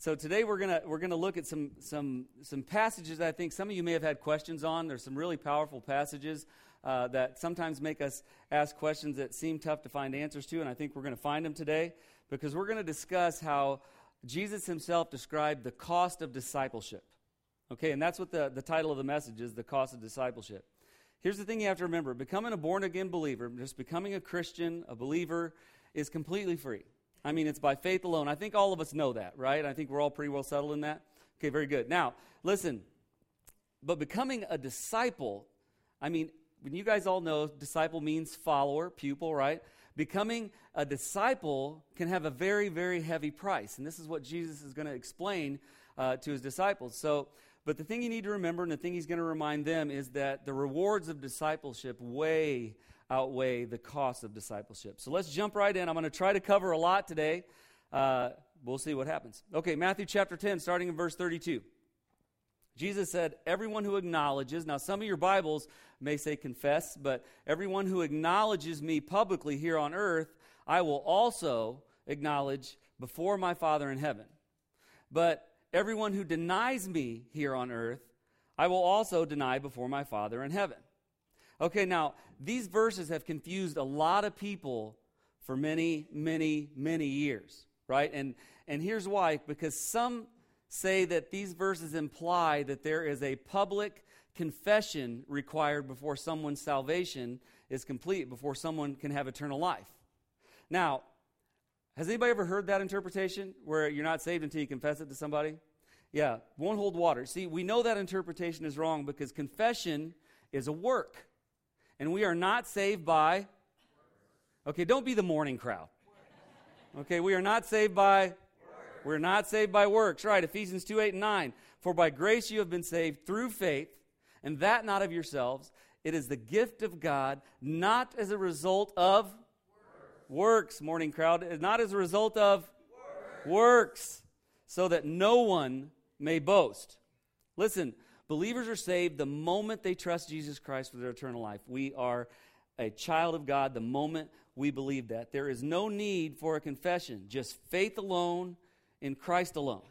So today we're gonna we're gonna look at some some some passages that I think some of you may have had questions on. There's some really powerful passages uh, that sometimes make us ask questions that seem tough to find answers to, and I think we're going to find them today because we're going to discuss how Jesus himself described the cost of discipleship. Okay, and that's what the, the title of the message is: the cost of discipleship. Here's the thing you have to remember: becoming a born again believer, just becoming a Christian, a believer, is completely free. I mean, it's by faith alone. I think all of us know that, right? I think we're all pretty well settled in that. Okay, very good. Now, listen, but becoming a disciple, I mean, when you guys all know, disciple means follower, pupil, right? Becoming a disciple can have a very, very heavy price. And this is what Jesus is going to explain uh, to his disciples. So, but the thing you need to remember, and the thing he's going to remind them, is that the rewards of discipleship way outweigh the cost of discipleship. So let's jump right in. I'm going to try to cover a lot today. Uh, we'll see what happens. Okay, Matthew chapter 10, starting in verse 32. Jesus said, Everyone who acknowledges, now some of your Bibles may say confess, but everyone who acknowledges me publicly here on earth, I will also acknowledge before my Father in heaven. But everyone who denies me here on earth, I will also deny before my Father in heaven. Okay, now, these verses have confused a lot of people for many, many, many years, right? And, and here's why because some say that these verses imply that there is a public confession required before someone's salvation is complete, before someone can have eternal life. Now, has anybody ever heard that interpretation where you're not saved until you confess it to somebody? Yeah, won't hold water. See, we know that interpretation is wrong because confession is a work. And we are not saved by. Okay, don't be the morning crowd. Okay, we are not saved by. We're not saved by works. Right, Ephesians 2 8 and 9. For by grace you have been saved through faith and that not of yourselves. It is the gift of God, not as a result of works, morning crowd, not as a result of works, so that no one may boast. Listen, believers are saved the moment they trust Jesus Christ for their eternal life. We are a child of God the moment we believe that. There is no need for a confession, just faith alone in Christ alone.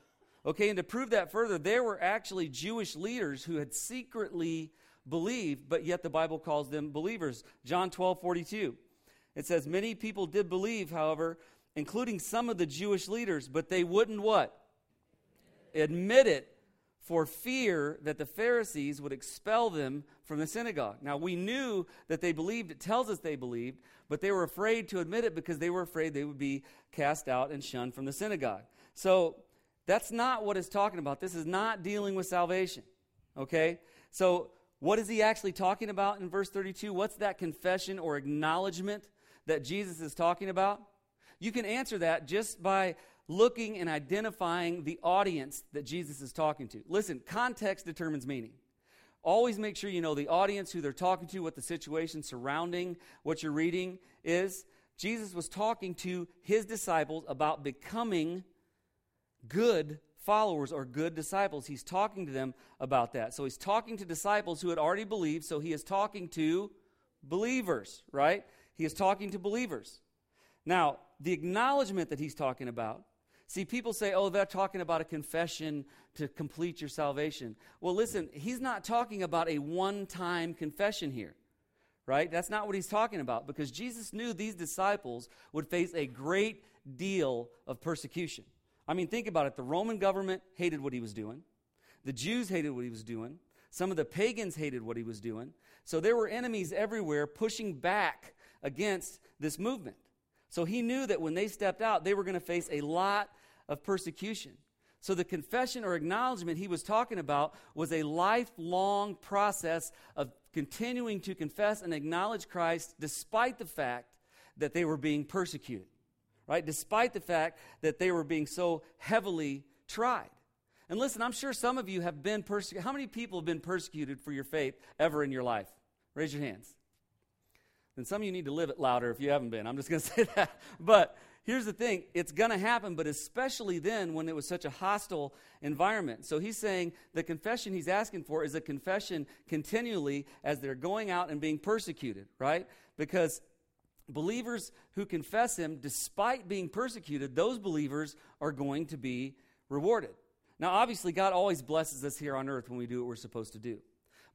Okay, and to prove that further, there were actually Jewish leaders who had secretly believed, but yet the Bible calls them believers. John 12, 42. It says, Many people did believe, however, including some of the Jewish leaders, but they wouldn't what? Admit it for fear that the Pharisees would expel them from the synagogue. Now, we knew that they believed, it tells us they believed, but they were afraid to admit it because they were afraid they would be cast out and shunned from the synagogue. So, that's not what it's talking about. This is not dealing with salvation. Okay? So, what is he actually talking about in verse 32? What's that confession or acknowledgement that Jesus is talking about? You can answer that just by looking and identifying the audience that Jesus is talking to. Listen, context determines meaning. Always make sure you know the audience, who they're talking to, what the situation surrounding what you're reading is. Jesus was talking to his disciples about becoming good followers or good disciples. He's talking to them about that. So he's talking to disciples who had already believed, so he is talking to believers, right? He is talking to believers. Now, the acknowledgement that he's talking about, see, people say, oh, they're talking about a confession to complete your salvation. Well, listen, he's not talking about a one time confession here right? That's not what he's talking about because Jesus knew these disciples would face a great deal of persecution. I mean, think about it. The Roman government hated what he was doing, the Jews hated what he was doing, some of the pagans hated what he was doing. So there were enemies everywhere pushing back against this movement. So he knew that when they stepped out, they were going to face a lot of persecution. So the confession or acknowledgement he was talking about was a lifelong process of continuing to confess and acknowledge Christ despite the fact that they were being persecuted right? Despite the fact that they were being so heavily tried. And listen, I'm sure some of you have been persecuted. How many people have been persecuted for your faith ever in your life? Raise your hands. Then some of you need to live it louder if you haven't been. I'm just going to say that. But here's the thing it's going to happen, but especially then when it was such a hostile environment. So he's saying the confession he's asking for is a confession continually as they're going out and being persecuted, right? Because believers who confess him despite being persecuted, those believers are going to be rewarded. Now, obviously, God always blesses us here on earth when we do what we're supposed to do.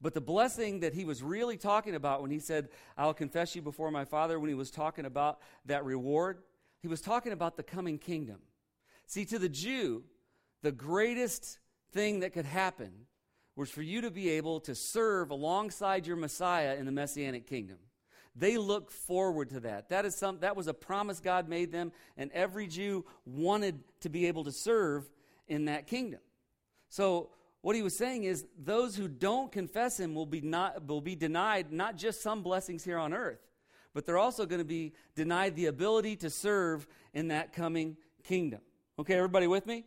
But the blessing that he was really talking about when he said, I'll confess you before my Father, when he was talking about that reward, he was talking about the coming kingdom. See, to the Jew, the greatest thing that could happen was for you to be able to serve alongside your Messiah in the messianic kingdom. They look forward to that. That is some that was a promise God made them, and every Jew wanted to be able to serve in that kingdom. So what he was saying is those who don't confess him will be not will be denied not just some blessings here on earth, but they're also going to be denied the ability to serve in that coming kingdom. Okay, everybody with me?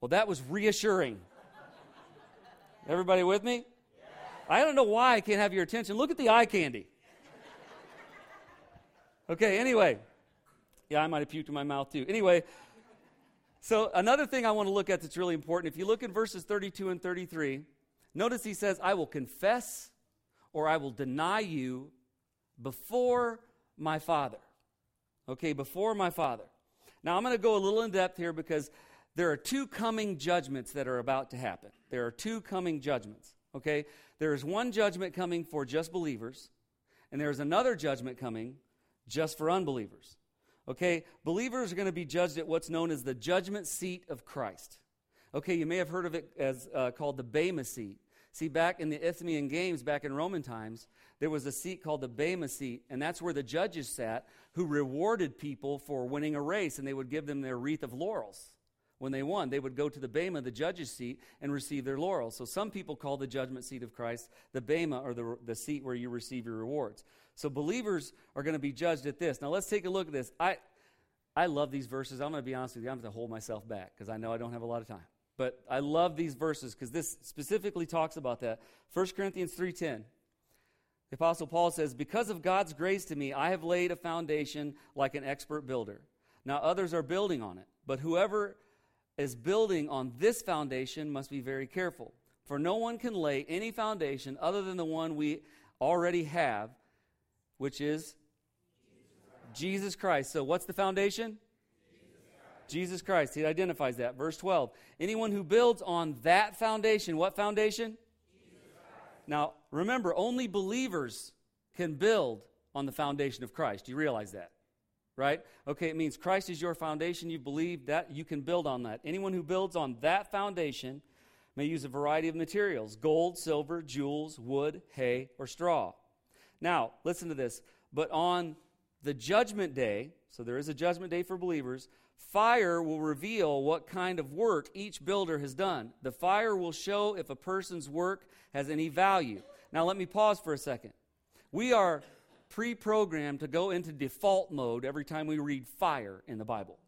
Well, that was reassuring. Everybody with me? I don't know why I can't have your attention. Look at the eye candy. Okay, anyway. Yeah, I might have puked in my mouth too. Anyway, so another thing I want to look at that's really important, if you look in verses 32 and 33, notice he says, I will confess or I will deny you before my Father. Okay, before my Father. Now I'm going to go a little in depth here because there are two coming judgments that are about to happen. There are two coming judgments. Okay? There is one judgment coming for just believers, and there is another judgment coming just for unbelievers. Okay? Believers are going to be judged at what's known as the judgment seat of Christ. Okay, you may have heard of it as uh, called the Bema seat. See, back in the Isthmian Games, back in Roman times, there was a seat called the Bema seat, and that's where the judges sat who rewarded people for winning a race, and they would give them their wreath of laurels when they won. They would go to the Bema, the judge's seat, and receive their laurels. So some people call the judgment seat of Christ the Bema, or the, the seat where you receive your rewards. So believers are going to be judged at this. Now let's take a look at this. I, I love these verses. I'm going to be honest with you. I'm going to hold myself back because I know I don't have a lot of time. But I love these verses because this specifically talks about that. 1 Corinthians 3.10. The Apostle Paul says, Because of God's grace to me, I have laid a foundation like an expert builder. Now others are building on it. But whoever is building on this foundation must be very careful. For no one can lay any foundation other than the one we already have, which is Jesus Christ. So, what's the foundation? Jesus Christ. He identifies that. Verse 12. Anyone who builds on that foundation, what foundation? Now, remember, only believers can build on the foundation of Christ. Do you realize that? right? Okay, it means Christ is your foundation. You believe that you can build on that. Anyone who builds on that foundation may use a variety of materials gold, silver, jewels, wood, hay, or straw. Now, listen to this. But on the judgment day, so there is a judgment day for believers, fire will reveal what kind of work each builder has done. The fire will show if a person's work has any value. Now, let me pause for a second. We are pre programmed to go into default mode every time we read fire in the Bible.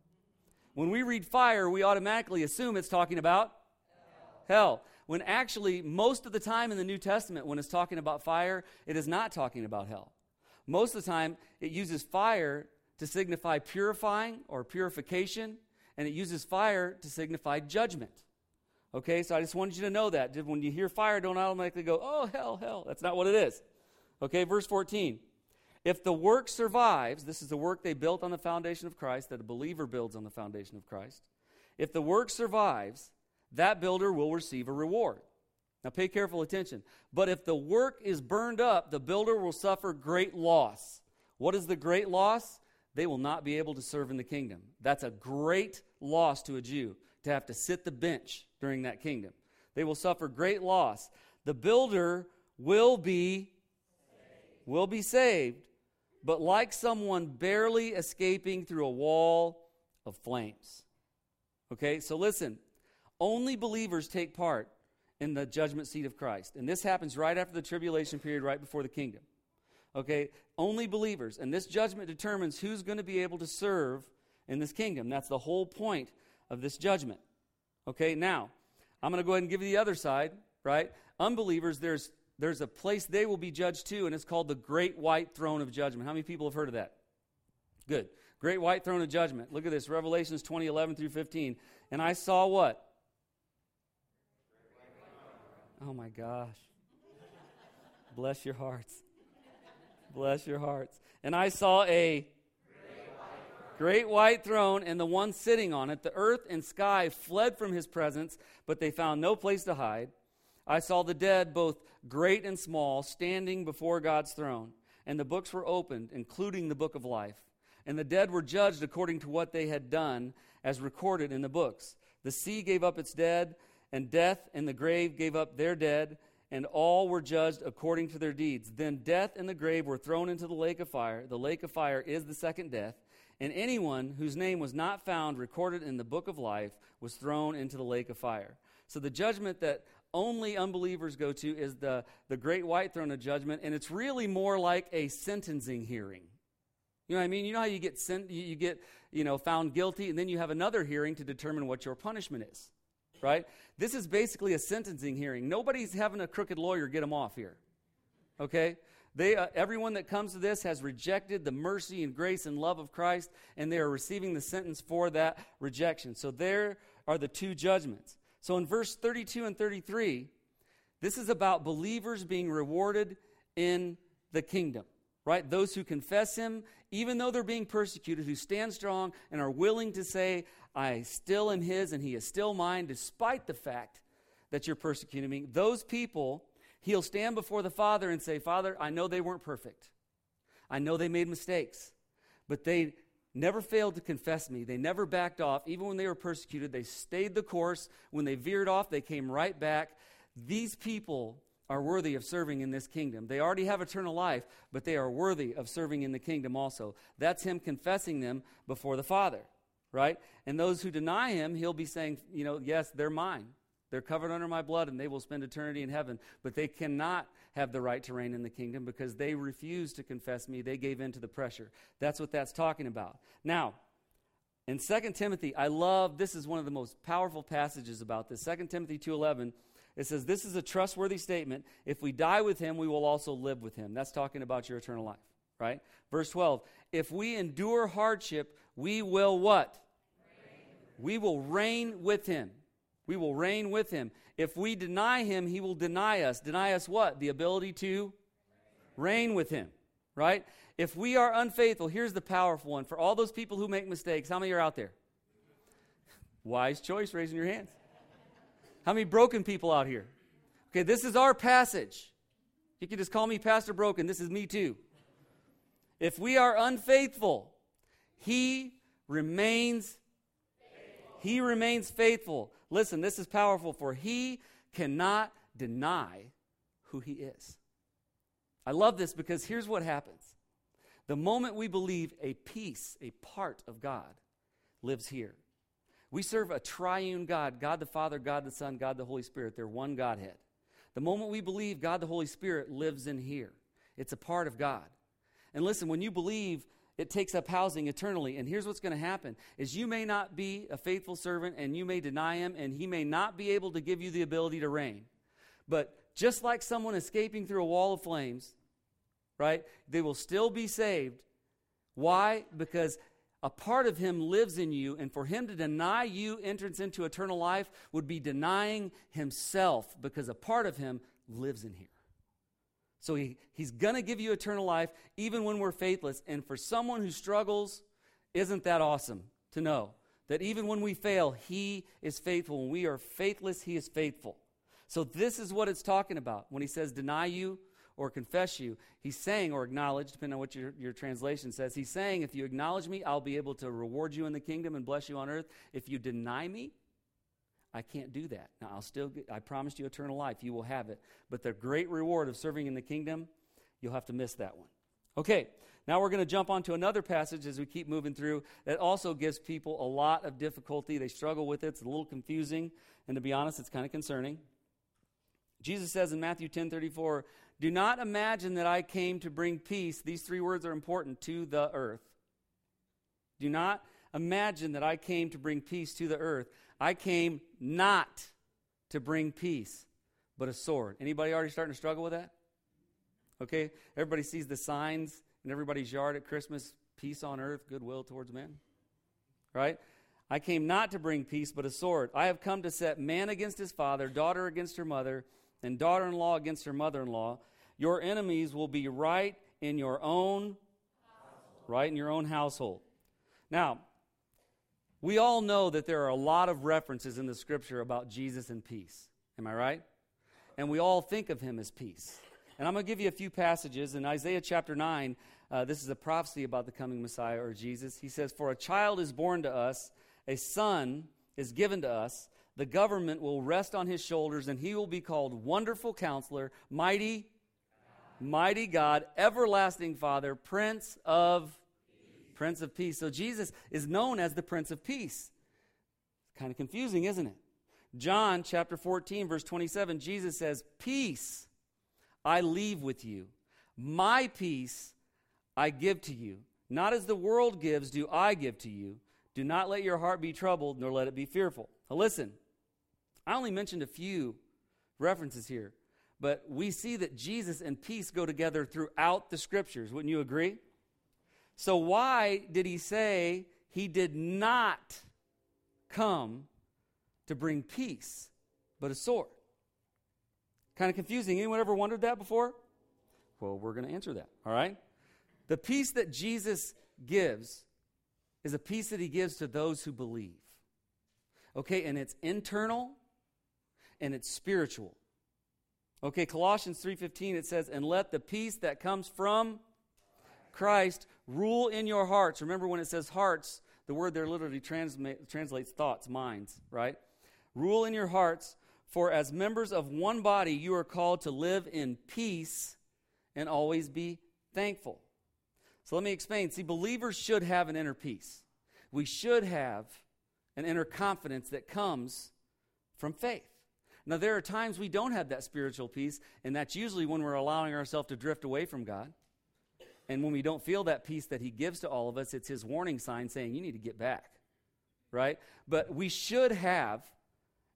When we read fire, we automatically assume it's talking about hell. hell. When actually, most of the time in the New Testament, when it's talking about fire, it is not talking about hell. Most of the time, it uses fire to signify purifying or purification, and it uses fire to signify judgment. Okay, so I just wanted you to know that. When you hear fire, don't automatically go, oh, hell, hell. That's not what it is. Okay, verse 14. If the work survives, this is the work they built on the foundation of Christ, that a believer builds on the foundation of Christ. If the work survives, that builder will receive a reward. Now pay careful attention. But if the work is burned up, the builder will suffer great loss. What is the great loss? They will not be able to serve in the kingdom. That's a great loss to a Jew to have to sit the bench during that kingdom. They will suffer great loss. The builder will be will be saved, but like someone barely escaping through a wall of flames. Okay, so listen, only believers take part in the judgment seat of Christ. And this happens right after the tribulation period, right before the kingdom. Okay, only believers. And this judgment determines who's going to be able to serve in this kingdom. That's the whole point of this judgment. Okay, now, I'm going to go ahead and give you the other side, right? Unbelievers, there's there's a place they will be judged to, and it's called the Great White Throne of Judgment. How many people have heard of that? Good. Great White Throne of Judgment. Look at this Revelations 20, 11 through 15. And I saw what? Oh my gosh. Bless your hearts. Bless your hearts. And I saw a. great white throne and the one sitting on it. The earth and sky fled from his presence, but they found no place to hide. I saw the dead, both great and small, standing before God's throne, and the books were opened, including the book of life. And the dead were judged according to what they had done, as recorded in the books. The sea gave up its dead, and death and the grave gave up their dead, and all were judged according to their deeds. Then death and the grave were thrown into the lake of fire. The lake of fire is the second death. And anyone whose name was not found recorded in the book of life was thrown into the lake of fire. So the judgment that only unbelievers go to is the, the great white throne of judgment, and it's really more like a sentencing hearing. You know what I mean? You know how you get sent, you get you know found guilty, and then you have another hearing to determine what your punishment is, right? This is basically a sentencing hearing. Nobody's having a crooked lawyer get them off here, okay? They, uh, everyone that comes to this has rejected the mercy and grace and love of Christ, and they are receiving the sentence for that rejection. So there are the two judgments. So in verse 32 and 33, this is about believers being rewarded in the kingdom, right? Those who confess him, even though they're being persecuted, who stand strong and are willing to say, I still am his and he is still mine, despite the fact that you're persecuting me. Those people, he'll stand before the Father and say, Father, I know they weren't perfect. I know they made mistakes, but they never failed to confess me. They never backed off. Even when they were persecuted, they stayed the course. When they veered off, they came right back. These people are worthy of serving in this kingdom. They already have eternal life, but they are worthy of serving in the kingdom also. That's him confessing them before the Father, right? And those who deny him, he'll be saying, you know, yes, they're mine. They're covered under my blood and they will spend eternity in heaven, but they cannot have the right to reign in the kingdom because they refused to confess me. They gave in to the pressure. That's what that's talking about. Now, in 2 Timothy, I love this is one of the most powerful passages about this. 2 Timothy 2:11 it says this is a trustworthy statement. If we die with him, we will also live with him. That's talking about your eternal life, right? Verse 12. If we endure hardship, we will what? Reign. We will reign with him. We will reign with him. If we deny him, he will deny us. Deny us what? The ability to reign with him, right? If we are unfaithful, here's the powerful one. For all those people who make mistakes, how many are out there? Wise choice, raising your hands. How many broken people out here? Okay, this is our passage. You can just call me Pastor Broken. This is me too. If we are unfaithful, he remains he remains faithful. Listen, this is powerful, for he cannot deny who he is. I love this because here's what happens. The moment we believe a piece, a part of God, lives here. We serve a triune God God the Father, God the Son, God the Holy Spirit. They're one Godhead. The moment we believe God the Holy Spirit lives in here, it's a part of God. And listen, when you believe it takes up housing eternally. And here's what's going to happen is you may not be a faithful servant and you may deny him and he may not be able to give you the ability to reign. But just like someone escaping through a wall of flames, right? They will still be saved. Why? Because a part of him lives in you, and for him to deny you entrance into eternal life would be denying himself because a part of him lives in here. So he, he's going to give you eternal life even when we're faithless. And for someone who struggles, isn't that awesome to know that even when we fail, he is faithful. When we are faithless, he is faithful. So this is what it's talking about when he says deny you or confess you. He's saying, or acknowledge, depending on what your, your translation says, he's saying, if you acknowledge me, I'll be able to reward you in the kingdom and bless you on earth. If you deny me, I can't do that. Now, I'll still, get, I promised you eternal life. You will have it. But the great reward of serving in the kingdom, you'll have to miss that one. Okay, now we're going to jump on to another passage as we keep moving through that also gives people a lot of difficulty. They struggle with it. It's a little confusing. And to be honest, it's kind of concerning. Jesus says in Matthew 10 34, Do not imagine that I came to bring peace. These three words are important to the earth. Do not imagine that I came to bring peace to the earth. I came not to bring peace, but a sword. Anybody already starting to struggle with that? Okay? Everybody sees the signs in everybody's yard at Christmas peace on earth, goodwill towards men. Right? I came not to bring peace, but a sword. I have come to set man against his father, daughter against her mother, and daughter in law against her mother in law. Your enemies will be right in your own right in your own household. Now, we all know that there are a lot of references in the scripture about Jesus and peace. Am I right? And we all think of him as peace. And I'm going to give you a few passages. In Isaiah chapter 9, uh, this is a prophecy about the coming Messiah or Jesus. He says, For a child is born to us, a son is given to us. The government will rest on his shoulders, and he will be called Wonderful Counselor, Mighty, Mighty God, Everlasting Father, Prince of Prince of Peace. So Jesus is known as the Prince of Peace. It's Kind of confusing, isn't it? John chapter 14, verse 27, Jesus says, Peace I leave with you. My peace I give to you. Not as the world gives, do I give to you. Do not let your heart be troubled, nor let it be fearful. Now, listen, I only mentioned a few references here, but we see that Jesus and peace go together throughout the scriptures. Wouldn't you agree? So, why did he say he did not come to bring peace, but a sword? Kind of confusing. Anyone ever wondered that before? Well, we're going to answer that, all right? The peace that Jesus gives is a peace that he gives to those who believe. Okay, and it's internal and it's spiritual. Okay, Colossians 3:15 it says, "And let the peace that comes from Christ rule in your hearts. Remember when it says hearts, the word there literally transma- translates thoughts, minds, right? Rule in your hearts, for as members of one body, you are called to live in peace and always be thankful. So let me explain. See, believers should have an inner peace. We should have an inner confidence that comes from faith. Now, there are times we don't have that spiritual peace, and that's usually when we're allowing ourselves to drift away from God. And when we don't feel that peace that He gives to all of us, it's His warning sign saying, You need to get back. Right? But we should have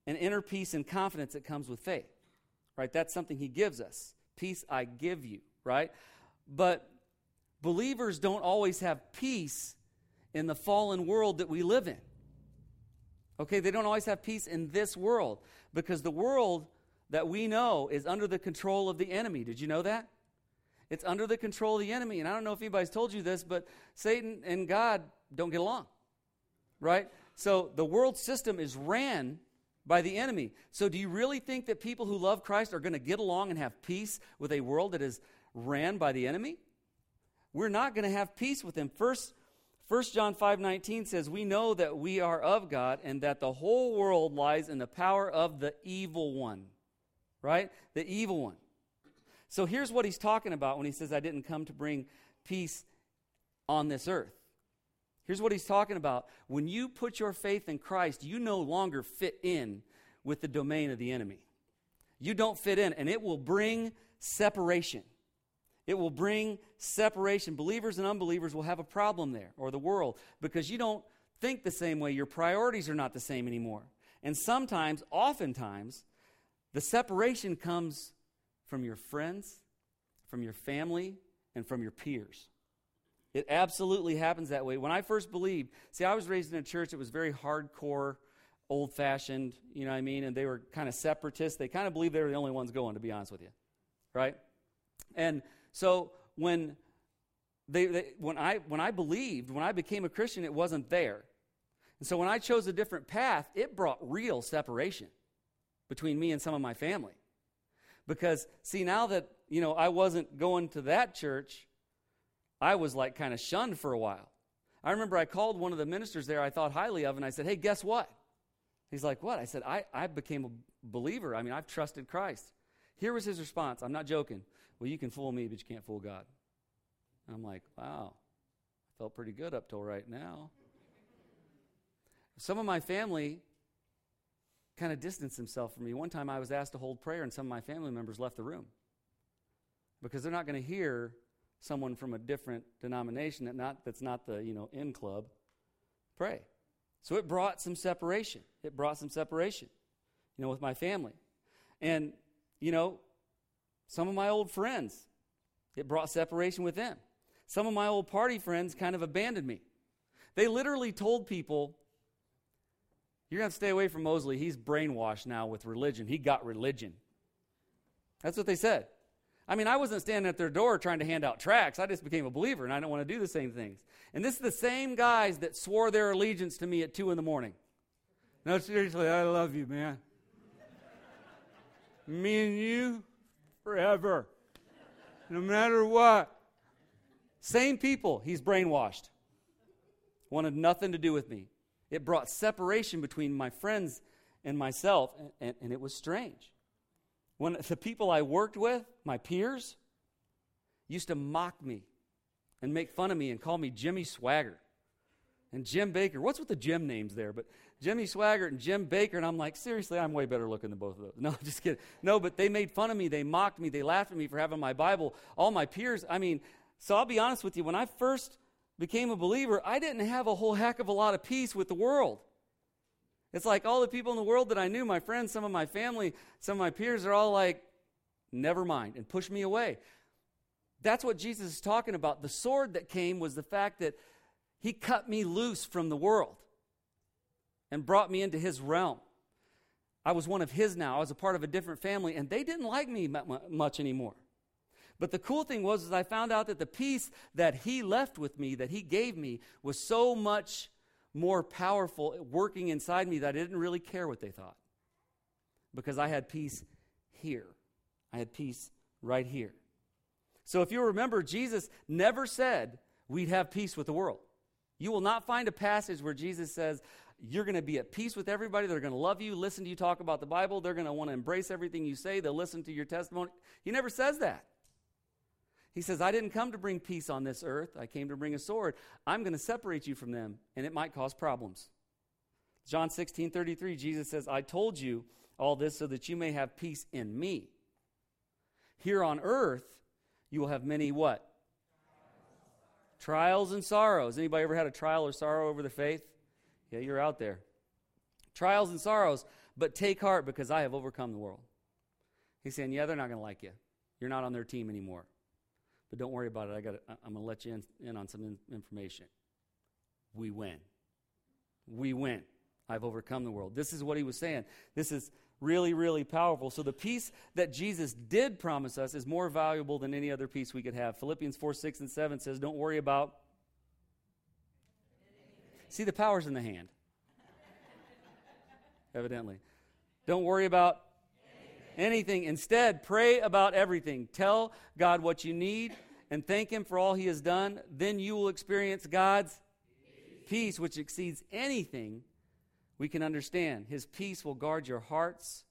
an inner peace and confidence that comes with faith. Right? That's something He gives us. Peace I give you. Right? But believers don't always have peace in the fallen world that we live in. Okay? They don't always have peace in this world because the world that we know is under the control of the enemy. Did you know that? It's under the control of the enemy. And I don't know if anybody's told you this, but Satan and God don't get along. Right? So the world system is ran by the enemy. So do you really think that people who love Christ are going to get along and have peace with a world that is ran by the enemy? We're not going to have peace with him. First, 1 John 5:19 says, "We know that we are of God and that the whole world lies in the power of the evil one." Right? The evil one. So here's what he's talking about when he says, I didn't come to bring peace on this earth. Here's what he's talking about. When you put your faith in Christ, you no longer fit in with the domain of the enemy. You don't fit in, and it will bring separation. It will bring separation. Believers and unbelievers will have a problem there, or the world, because you don't think the same way. Your priorities are not the same anymore. And sometimes, oftentimes, the separation comes from your friends, from your family, and from your peers. It absolutely happens that way. When I first believed, see, I was raised in a church that was very hardcore, old fashioned, you know what I mean? And they were kind of separatists. They kind of believed they were the only ones going, to be honest with you. Right? And so when they, they, when I when I believed, when I became a Christian, it wasn't there. And so when I chose a different path, it brought real separation between me and some of my family. Because, see, now that, you know, I wasn't going to that church, I was like kind of shunned for a while. I remember I called one of the ministers there I thought highly of, and I said, hey, guess what? He's like, what? I said, I, I became a believer. I mean, I've trusted Christ. Here was his response. I'm not joking. Well, you can fool me, but you can't fool God. And I'm like, wow, I felt pretty good up till right now. Some of my family kind of distanced himself from me. One time I was asked to hold prayer, and some of my family members left the room because they're not going to hear someone from a different denomination that not, that's not the you know in club pray. So it brought some separation. It brought some separation, you know, with my family, and you know, some of my old friends. It brought separation with them. Some of my old party friends kind of abandoned me. They literally told people you're going to stay away from Mosley. He's brainwashed now with religion. He got religion. That's what they said. I mean, I wasn't standing at their door trying to hand out tracts. I just became a believer and I don't want to do the same things. And this is the same guys that swore their allegiance to me at 2 in the morning. No, seriously, I love you, man. me and you forever. No matter what. Same people he's brainwashed. Wanted nothing to do with me. It brought separation between my friends and myself, and, and, and it was strange. When the people I worked with, my peers, used to mock me and make fun of me and call me Jimmy Swaggart and Jim Bakker. What's with the Jim names there? But Jimmy Swaggart and Jim Bakker, and I'm like, seriously, I'm way better looking than both of those. No, just kidding. No, but they made fun of me. They mocked me. They laughed at me for having my Bible. All my peers, I mean, so I'll be honest with you. When I first became a believer, I didn't have a whole heck of a lot of peace with the world. It's like all the people in the world that I knew, my friends, some of my family, some of my peers, are all like, never mind, and push me away. That's what Jesus is talking about. The sword that came was the fact that he cut me loose from the world and brought me into his realm. I was one of his now. I was a part of a different family, and they didn't like me much anymore. But the cool thing was, is I found out that the peace that he left with me, that he gave me, was so much more powerful working inside me that I didn't really care what they thought. Because I had peace here. I had peace right here. So if you remember, Jesus never said we'd have peace with the world. You will not find a passage where Jesus says, you're going to be at peace with everybody. They're going to love you, listen to you talk about the Bible. They're going to want to embrace everything you say. They'll listen to your testimony. He never says that. He says, I didn't come to bring peace on this earth. I came to bring a sword. I'm going to separate you from them, and it might cause problems. John 16 33, Jesus says, I told you all this so that you may have peace in me. Here on earth, you will have many what? Trials and sorrows. Anybody ever had a trial or sorrow over the faith? Yeah, you're out there. Trials and sorrows, but take heart because I have overcome the world. He's saying, Yeah, they're not going to like you. You're not on their team anymore. But don't worry about it. I got. I'm going to let you in, in on some in, information. We win. We win. I've overcome the world. This is what he was saying. This is really, really powerful. So the peace that Jesus did promise us is more valuable than any other peace we could have. Philippians 4, 6, and 7 says, Don't worry about. See, the power's in the hand. Evidently. Don't worry about anything. Instead, pray about everything. Tell God what you need and thank Him for all He has done. Then you will experience God's peace, which exceeds anything we can understand. His peace will guard your hearts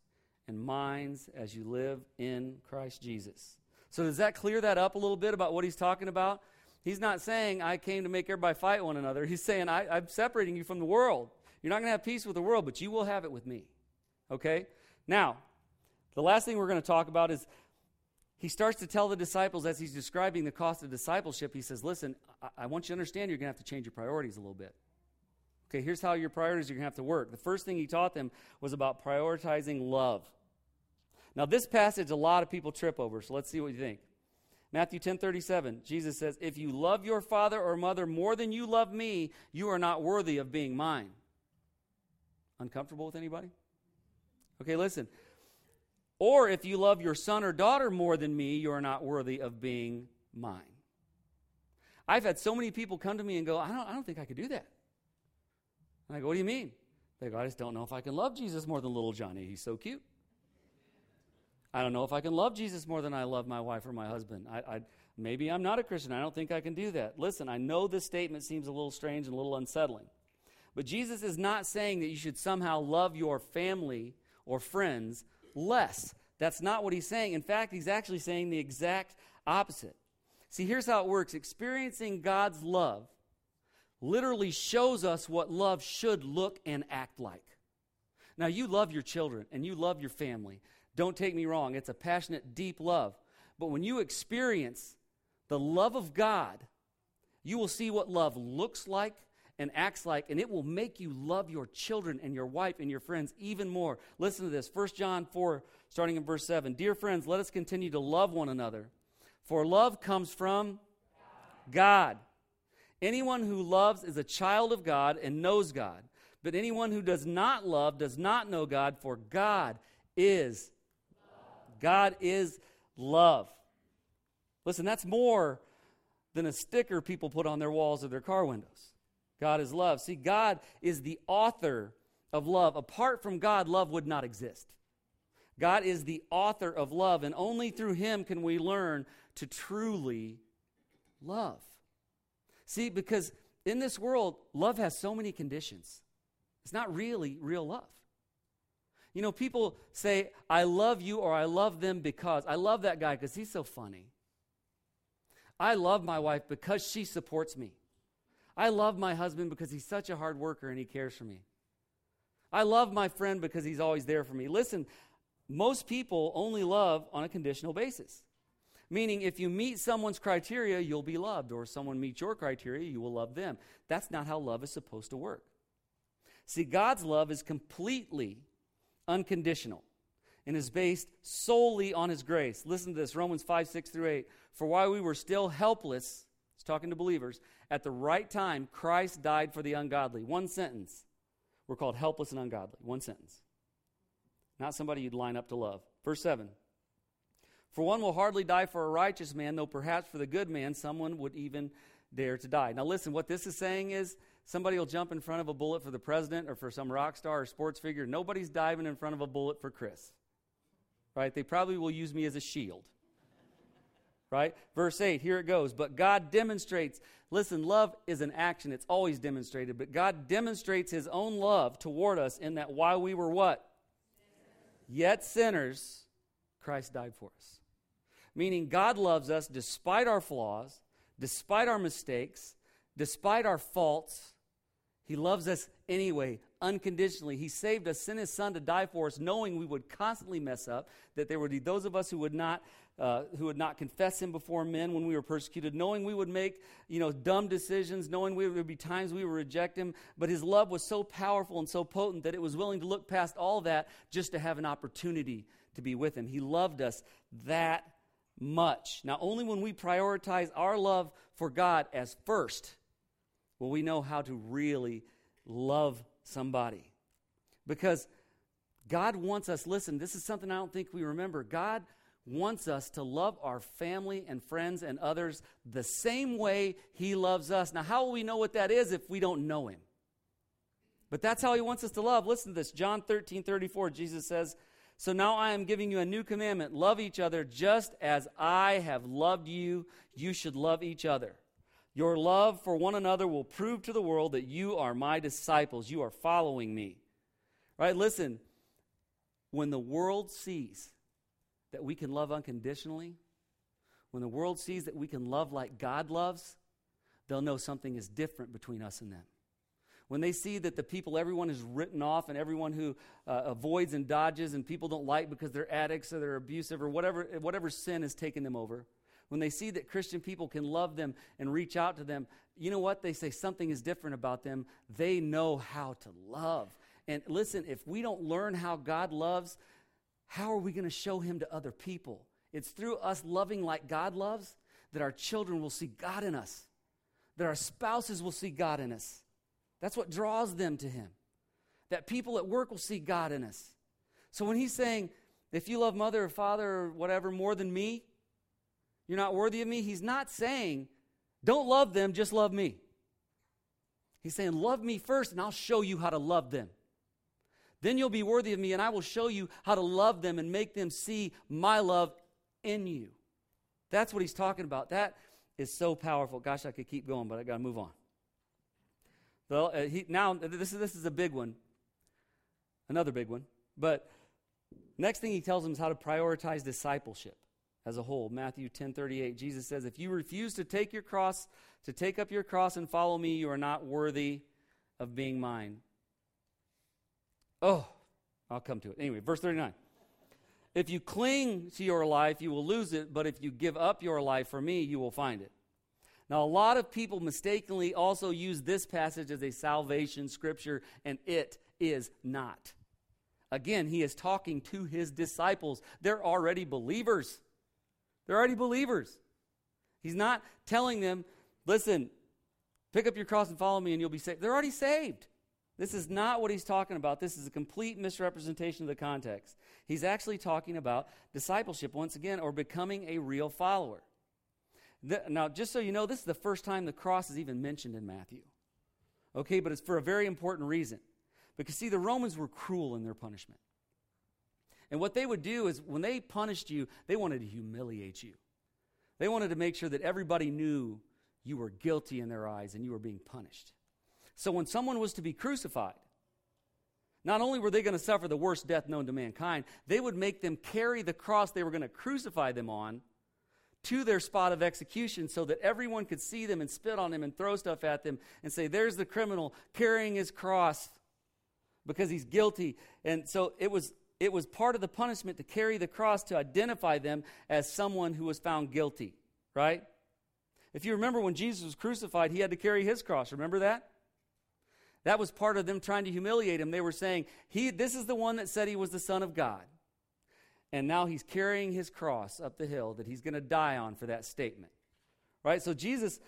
and minds as you live in Christ Jesus. So, does that clear that up a little bit about what He's talking about? He's not saying, I came to make everybody fight one another. He's saying, I, I'm separating you from the world. You're not going to have peace with the world, but you will have it with me. Okay? Now, the last thing we're going to talk about is he starts to tell the disciples as he's describing the cost of discipleship, he says, Listen, I, I want you to understand you're going to have to change your priorities a little bit. Okay, here's how your priorities are going to have to work. The first thing he taught them was about prioritizing love. Now, this passage, a lot of people trip over, so let's see what you think. Matthew 10 37, Jesus says, If you love your father or mother more than you love me, you are not worthy of being mine. Uncomfortable with anybody? Okay, listen. Or if you love your son or daughter more than me, you are not worthy of being mine. I've had so many people come to me and go, I don't, I don't think I could do that. And I go, What do you mean? They go, I just don't know if I can love Jesus more than little Johnny. He's so cute. I don't know if I can love Jesus more than I love my wife or my husband. I, I, maybe I'm not a Christian. I don't think I can do that. Listen, I know this statement seems a little strange and a little unsettling. But Jesus is not saying that you should somehow love your family or friends less. That's not what he's saying. In fact, he's actually saying the exact opposite. See, here's how it works experiencing God's love literally shows us what love should look and act like. Now, you love your children and you love your family. Don't take me wrong, it's a passionate, deep love. But when you experience the love of God, you will see what love looks like and acts like, and it will make you love your children and your wife and your friends even more. Listen to this 1 John 4, starting in verse 7. Dear friends, let us continue to love one another, for love comes from God. Anyone who loves is a child of God and knows God. But anyone who does not love does not know God, for God is God is love. Listen, that's more than a sticker people put on their walls of their car windows. God is love. See, God is the author of love. Apart from God, love would not exist. God is the author of love, and only through Him can we learn to truly love. See, because in this world, love has so many conditions. It's not really real love. You know, people say, I love you or I love them because. I love that guy because he's so funny. I love my wife because she supports me. I love my husband because he's such a hard worker and he cares for me. I love my friend because he's always there for me. Listen, most people only love on a conditional basis. Meaning, if you meet someone's criteria, you'll be loved, or if someone meets your criteria, you will love them. That's not how love is supposed to work. See, God's love is completely unconditional and is based solely on his grace. Listen to this Romans 5 6 through 8. For while we were still helpless, talking to believers, at the right time, Christ died for the ungodly. One sentence. We're called helpless and ungodly. One sentence. Not somebody you'd line up to love. Verse 7. For one will hardly die for a righteous man, though perhaps for the good man someone would even dare to die. Now, listen, what this is saying is somebody will jump in front of a bullet for the president or for some rock star or sports figure. Nobody's diving in front of a bullet for Chris. Right? They probably will use me as a shield. Right? Verse 8, here it goes. But God demonstrates, listen, love is an action. It's always demonstrated. But God demonstrates his own love toward us in that while we were what? Yet sinners, Christ died for us. Meaning God loves us despite our flaws, despite our mistakes, despite our faults, he loves us anyway, unconditionally. He saved us, sent His Son to die for us, knowing we would constantly mess up, that there would be those of us who would not, uh, who would not confess Him before men when we were persecuted, knowing we would make, you know, dumb decisions, knowing we would be times we would reject Him. But His love was so powerful and so potent that it was willing to look past all that just to have an opportunity to be with Him. He loved us that much. Now, only when we prioritize our love for God as first will we know how to really love somebody. Because God wants us, listen, this is something I don't think we remember. God wants us to love our family and friends and others the same way He loves us. Now, how will we know what that is if we don't know Him? But that's how He wants us to love. Listen to this John 13 34, Jesus says, So now I am giving you a new commandment love each other just as I have loved you. You should love each other. Your love for one another will prove to the world that you are my disciples. You are following me. Right? Listen, when the world sees that we can love unconditionally, when the world sees that we can love like God loves, they'll know something is different between us and them. When they see that the people everyone is written off and everyone who uh, avoids and dodges and people don't like because they're addicts or they're abusive or whatever, whatever sin has taken them over, when they see that Christian people can love them and reach out to them, you know what? They say something is different about them. They know how to love. And listen, if we don't learn how God loves, how are we going to show Him to other people? It's through us loving like God loves that our children will see God in us, that our spouses will see God in us. That's what draws them to Him. That people at work will see God in us. So when He's saying, if you love mother or father or whatever more than me, you're not worthy of me. He's not saying, don't love them, just love me. He's saying, love me first, and I'll show you how to love them. Then you'll be worthy of me, and I will show you how to love them and make them see my love in you. That's what he's talking about. That is so powerful. Gosh, I could keep going, but I got to move on. Well, uh, he, now this is this is a big one, another big one. But next thing he tells them is how to prioritize discipleship as a whole. Matthew 10:38 Jesus says, "If you refuse to take your cross, to take up your cross and follow me, you are not worthy of being mine." Oh, I'll come to it. Anyway, verse 39. If you cling to your life, you will lose it, but if you give up your life for me, you will find it. Now, a lot of people mistakenly also use this passage as a salvation scripture, and it is not. Again, he is talking to his disciples. They're already believers. They're already believers. He's not telling them, listen, pick up your cross and follow me and you'll be saved. They're already saved. This is not what he's talking about. This is a complete misrepresentation of the context. He's actually talking about discipleship once again or becoming a real follower. The, now, just so you know, this is the first time the cross is even mentioned in Matthew. Okay, but it's for a very important reason. Because, see, the Romans were cruel in their punishment. And what they would do is when they punished you, they wanted to humiliate you. They wanted to make sure that everybody knew you were guilty in their eyes and you were being punished. So when someone was to be crucified, not only were they going to suffer the worst death known to mankind, they would make them carry the cross they were going to crucify them on to their spot of execution so that everyone could see them and spit on them and throw stuff at them and say, There's the criminal carrying his cross because he's guilty. And so it was, it was part of the punishment to carry the cross to identify them as someone who was found guilty, right? If you remember when Jesus was crucified, he had to carry his cross. Remember that? That was part of them trying to humiliate him. They were saying, he, This is the one that said he was the Son of God. And now he's carrying his cross up the hill that he's going to die on for that statement. Right? So Jesus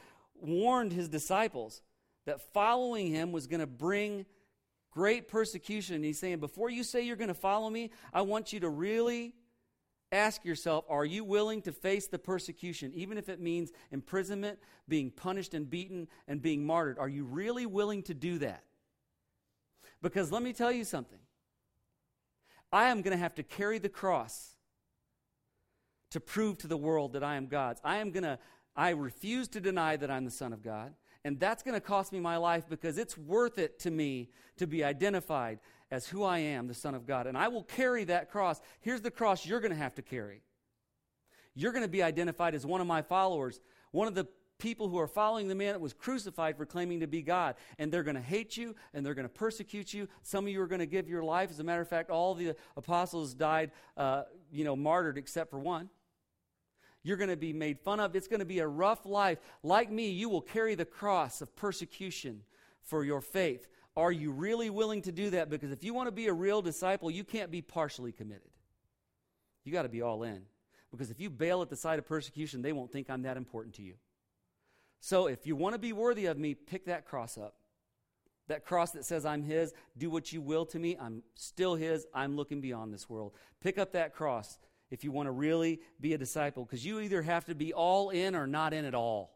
warned his disciples that following him was going to bring great persecution. And he's saying, Before you say you're going to follow me, I want you to really ask yourself are you willing to face the persecution, even if it means imprisonment, being punished and beaten, and being martyred? Are you really willing to do that? Because let me tell you something I am going to have to carry the cross to prove to the world that I am God's. I am going to, I refuse to deny that I'm the Son of God. And that's going to cost me my life because it's worth it to me to be identified as who I am, the Son of God. And I will carry that cross. Here's the cross you're going to have to carry. You're going to be identified as one of my followers, one of the people who are following the man that was crucified for claiming to be God. And they're going to hate you and they're going to persecute you. Some of you are going to give your life. As a matter of fact, all the apostles died, uh, you know, martyred except for one. You're going to be made fun of. It's going to be a rough life. Like me, you will carry the cross of persecution for your faith. Are you really willing to do that? Because if you want to be a real disciple, you can't be partially committed. You got to be all in. Because if you bail at the side of persecution, they won't think I'm that important to you. So if you want to be worthy of me, pick that cross up. That cross that says, I'm His, do what you will to me. I'm still His. I'm looking beyond this world. Pick up that cross if you want to really be a disciple, because you either have to be all in or not in at all.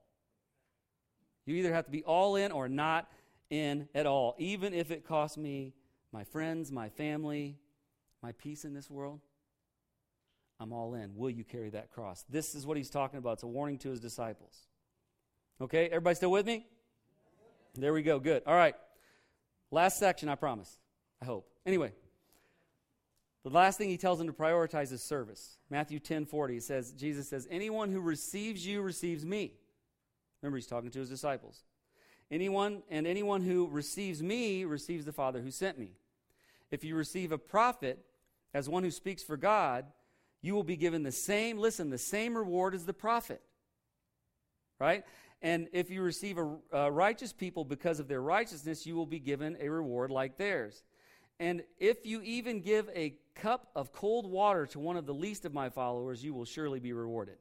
You either have to be all in or not in at all, even if it costs me my friends, my family, my peace in this world. I'm all in. Will you carry that cross? This is what he's talking about. It's a warning to his disciples. Okay, everybody still with me? There we go. Good. All right. Last section, I promise. I hope. Anyway, the last thing he tells them to prioritize is service. Matthew 10 40 it says, Jesus says, Anyone who receives you receives me. Remember, he's talking to his disciples. Anyone and anyone who receives me receives the Father who sent me. If you receive a prophet as one who speaks for God, you will be given the same, listen, the same reward as the prophet. Right? And if you receive a, a righteous people because of their righteousness, you will be given a reward like theirs. And if you even give a cup of cold water to one of the least of my followers, you will surely be rewarded.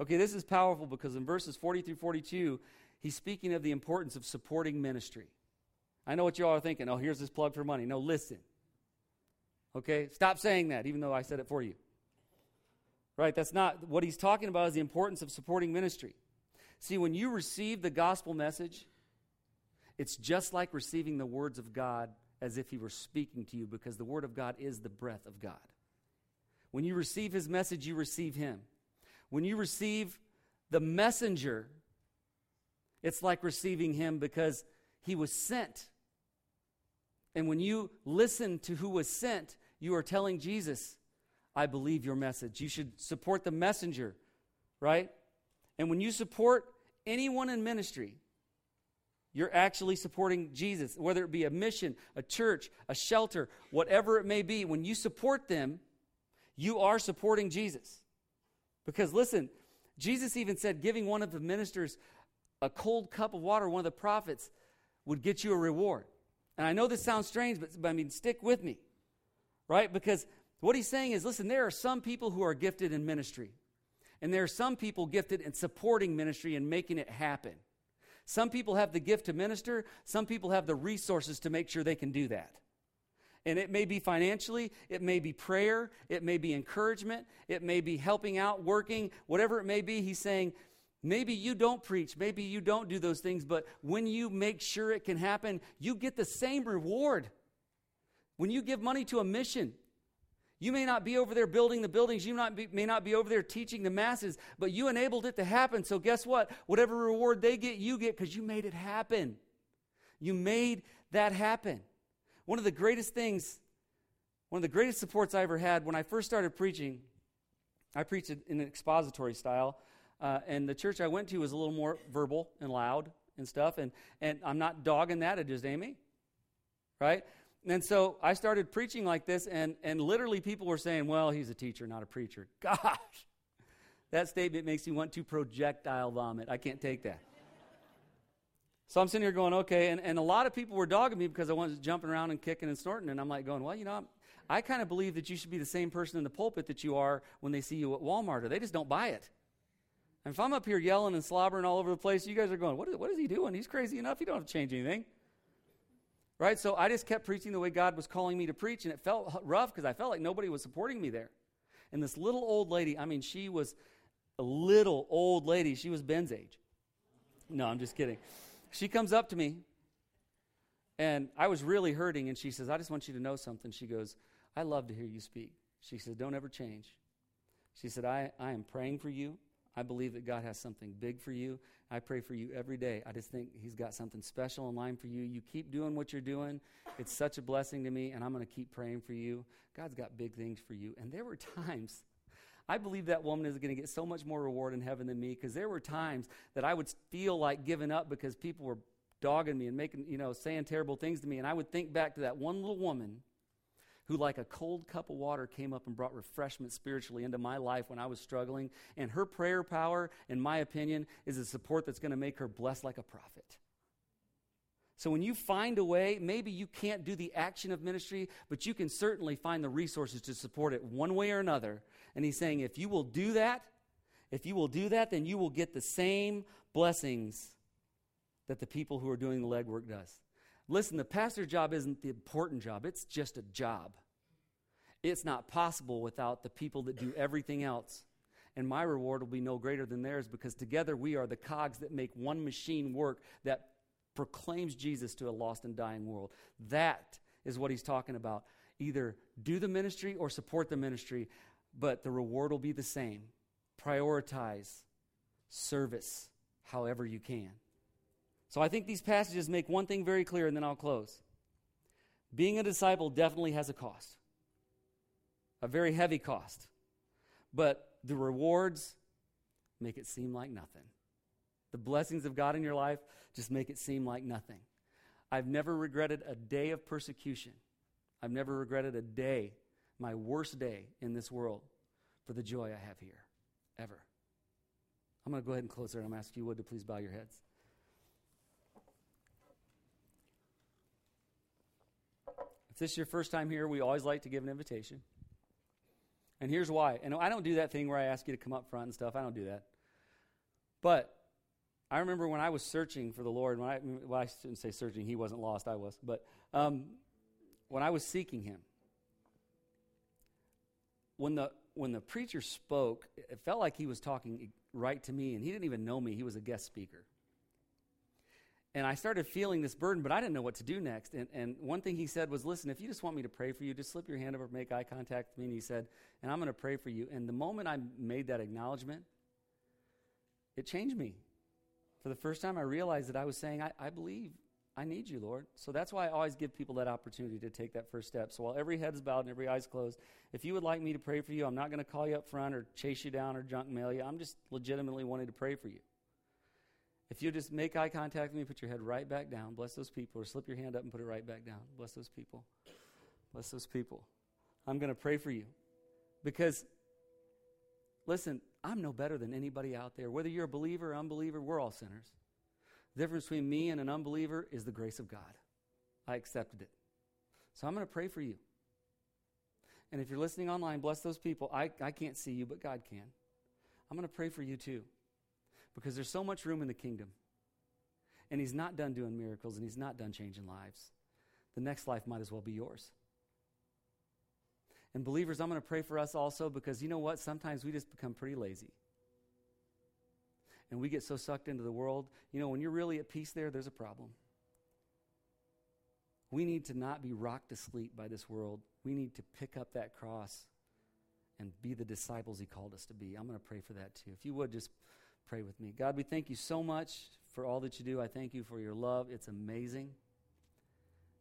Okay, this is powerful because in verses 40 through 42, he's speaking of the importance of supporting ministry. I know what you all are thinking. Oh, here's this plug for money. No, listen. Okay, stop saying that, even though I said it for you. Right, that's not what he's talking about, is the importance of supporting ministry. See, when you receive the gospel message, it's just like receiving the words of God as if he were speaking to you because the Word of God is the breath of God. When you receive his message, you receive him. When you receive the messenger, it's like receiving him because he was sent. And when you listen to who was sent, you are telling Jesus, I believe your message. You should support the messenger, right? And when you support anyone in ministry, you're actually supporting Jesus, whether it be a mission, a church, a shelter, whatever it may be. When you support them, you are supporting Jesus. Because listen, Jesus even said giving one of the ministers a cold cup of water, one of the prophets, would get you a reward. And I know this sounds strange, but, but I mean, stick with me, right? Because what he's saying is listen, there are some people who are gifted in ministry, and there are some people gifted in supporting ministry and making it happen. Some people have the gift to minister, some people have the resources to make sure they can do that. And it may be financially, it may be prayer, it may be encouragement, it may be helping out, working, whatever it may be. He's saying, Maybe you don't preach, maybe you don't do those things, but when you make sure it can happen, you get the same reward. When you give money to a mission, you may not be over there building the buildings, you not be, may not be over there teaching the masses, but you enabled it to happen. So, guess what? Whatever reward they get, you get because you made it happen. You made that happen. One of the greatest things, one of the greatest supports I ever had when I first started preaching, I preached in an expository style. Uh, and the church I went to was a little more verbal and loud and stuff. And, and I'm not dogging that, it just ain't me. Right? And so I started preaching like this, and, and literally people were saying, well, he's a teacher, not a preacher. Gosh, that statement makes me want to projectile vomit. I can't take that. So I'm sitting here going, okay. And, and a lot of people were dogging me because I was jumping around and kicking and snorting. And I'm like, going, well, you know, I'm, i kind of believe that you should be the same person in the pulpit that you are when they see you at Walmart, or they just don't buy it. And if I'm up here yelling and slobbering all over the place, you guys are going, what is, what is he doing? He's crazy enough. He don't have to change anything. Right? So I just kept preaching the way God was calling me to preach, and it felt rough because I felt like nobody was supporting me there. And this little old lady, I mean, she was a little old lady. She was Ben's age. No, I'm just kidding. She comes up to me, and I was really hurting, and she says, I just want you to know something. She goes, I love to hear you speak. She says, Don't ever change. She said, I, I am praying for you. I believe that God has something big for you. I pray for you every day. I just think He's got something special in line for you. You keep doing what you're doing. It's such a blessing to me, and I'm going to keep praying for you. God's got big things for you. And there were times, I believe that woman is going to get so much more reward in heaven than me because there were times that I would feel like giving up because people were dogging me and making, you know, saying terrible things to me. And I would think back to that one little woman who, like a cold cup of water, came up and brought refreshment spiritually into my life when I was struggling. And her prayer power, in my opinion, is a support that's going to make her blessed like a prophet. So when you find a way, maybe you can't do the action of ministry, but you can certainly find the resources to support it one way or another. And he's saying, if you will do that, if you will do that, then you will get the same blessings that the people who are doing the legwork does. Listen, the pastor job isn't the important job, it's just a job. It's not possible without the people that do everything else. And my reward will be no greater than theirs because together we are the cogs that make one machine work that proclaims Jesus to a lost and dying world. That is what he's talking about. Either do the ministry or support the ministry, but the reward will be the same. Prioritize service however you can. So I think these passages make one thing very clear, and then I'll close. Being a disciple definitely has a cost, a very heavy cost. But the rewards make it seem like nothing. The blessings of God in your life just make it seem like nothing. I've never regretted a day of persecution. I've never regretted a day, my worst day in this world, for the joy I have here, ever. I'm going to go ahead and close there. I'm going to ask you would to please bow your heads. If this is your first time here, we always like to give an invitation. And here's why. And I don't do that thing where I ask you to come up front and stuff. I don't do that. But I remember when I was searching for the Lord, when I, well, I shouldn't say searching, he wasn't lost, I was. But um, when I was seeking him, when the, when the preacher spoke, it felt like he was talking right to me, and he didn't even know me. He was a guest speaker and I started feeling this burden, but I didn't know what to do next. And, and one thing he said was, Listen, if you just want me to pray for you, just slip your hand over, make eye contact with me. And he said, And I'm going to pray for you. And the moment I made that acknowledgement, it changed me. For the first time, I realized that I was saying, I, I believe I need you, Lord. So that's why I always give people that opportunity to take that first step. So while every head is bowed and every eye's closed, if you would like me to pray for you, I'm not going to call you up front or chase you down or junk mail you. I'm just legitimately wanting to pray for you. If you just make eye contact with me, put your head right back down, bless those people, or slip your hand up and put it right back down. Bless those people. Bless those people. I'm going to pray for you. Because, listen, I'm no better than anybody out there. Whether you're a believer or unbeliever, we're all sinners. The difference between me and an unbeliever is the grace of God. I accepted it. So I'm going to pray for you. And if you're listening online, bless those people. I, I can't see you, but God can. I'm going to pray for you too because there's so much room in the kingdom. And he's not done doing miracles and he's not done changing lives. The next life might as well be yours. And believers, I'm going to pray for us also because you know what? Sometimes we just become pretty lazy. and we get so sucked into the world. You know, when you're really at peace there, there's a problem. We need to not be rocked to sleep by this world. We need to pick up that cross and be the disciples He called us to be. I'm going to pray for that too. If you would just pray with me. God, we thank you so much for all that you do. I thank you for your love. It's amazing.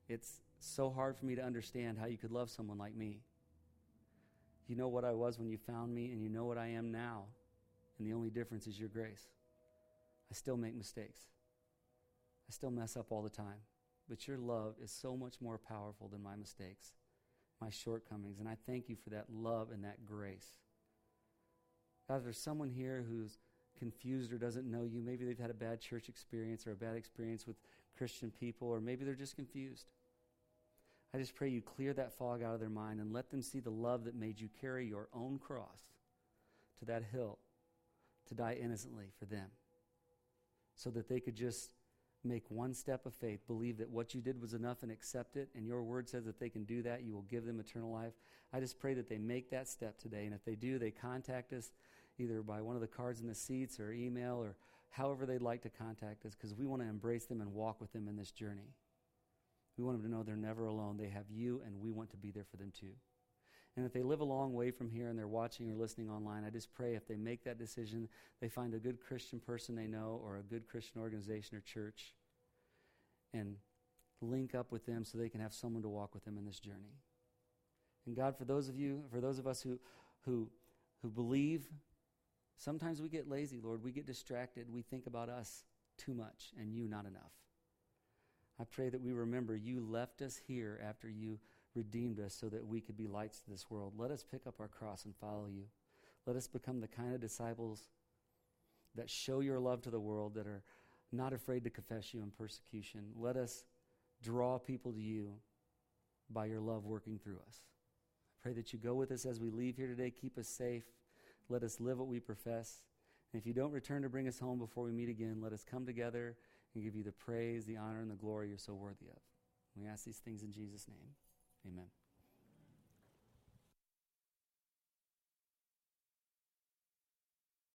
It's so hard for me to understand how you could love someone like me. You know what I was when you found me, and you know what I am now. And the only difference is your grace. I still make mistakes, I still mess up all the time. But your love is so much more powerful than my mistakes, my shortcomings. And I thank you for that love and that grace. God, if there's someone here who's confused or doesn't know you, maybe they've had a bad church experience or a bad experience with Christian people, or maybe they're just confused. I just pray you clear that fog out of their mind and let them see the love that made you carry your own cross to that hill to die innocently for them so that they could just make one step of faith, believe that what you did was enough and accept it, and your word says that they can do that, you will give them eternal life. I just pray that they make that step today, and if they do, they contact us either by one of the cards in the seats or email or however they'd like to contact us because we want to embrace them and walk with them in this journey. We want them to know they're never alone. They have you, and we want to be there for them too. And if they live a long way from here and they're watching or listening online, I just pray if they make that decision, they find a good Christian person they know or a good Christian organization or church and link up with them so they can have someone to walk with them in this journey. And God, for those of you, for those of us who, who, who believe, sometimes we get lazy, Lord. We get distracted. We think about us too much and you not enough. I pray that we remember you left us here after you redeemed us so that we could be lights to this world. Let us pick up our cross and follow you. Let us become the kind of disciples that show your love to the world, that are not afraid to confess you in persecution. Let us draw people to you by your love working through us. I pray that you go with us as we leave here today. Keep us safe. Let us live what we profess. And if you don't return to bring us home before we meet again, let us come together and give you the praise, the honor, and the glory you're so worthy of. We ask these things in Jesus' name. Amen.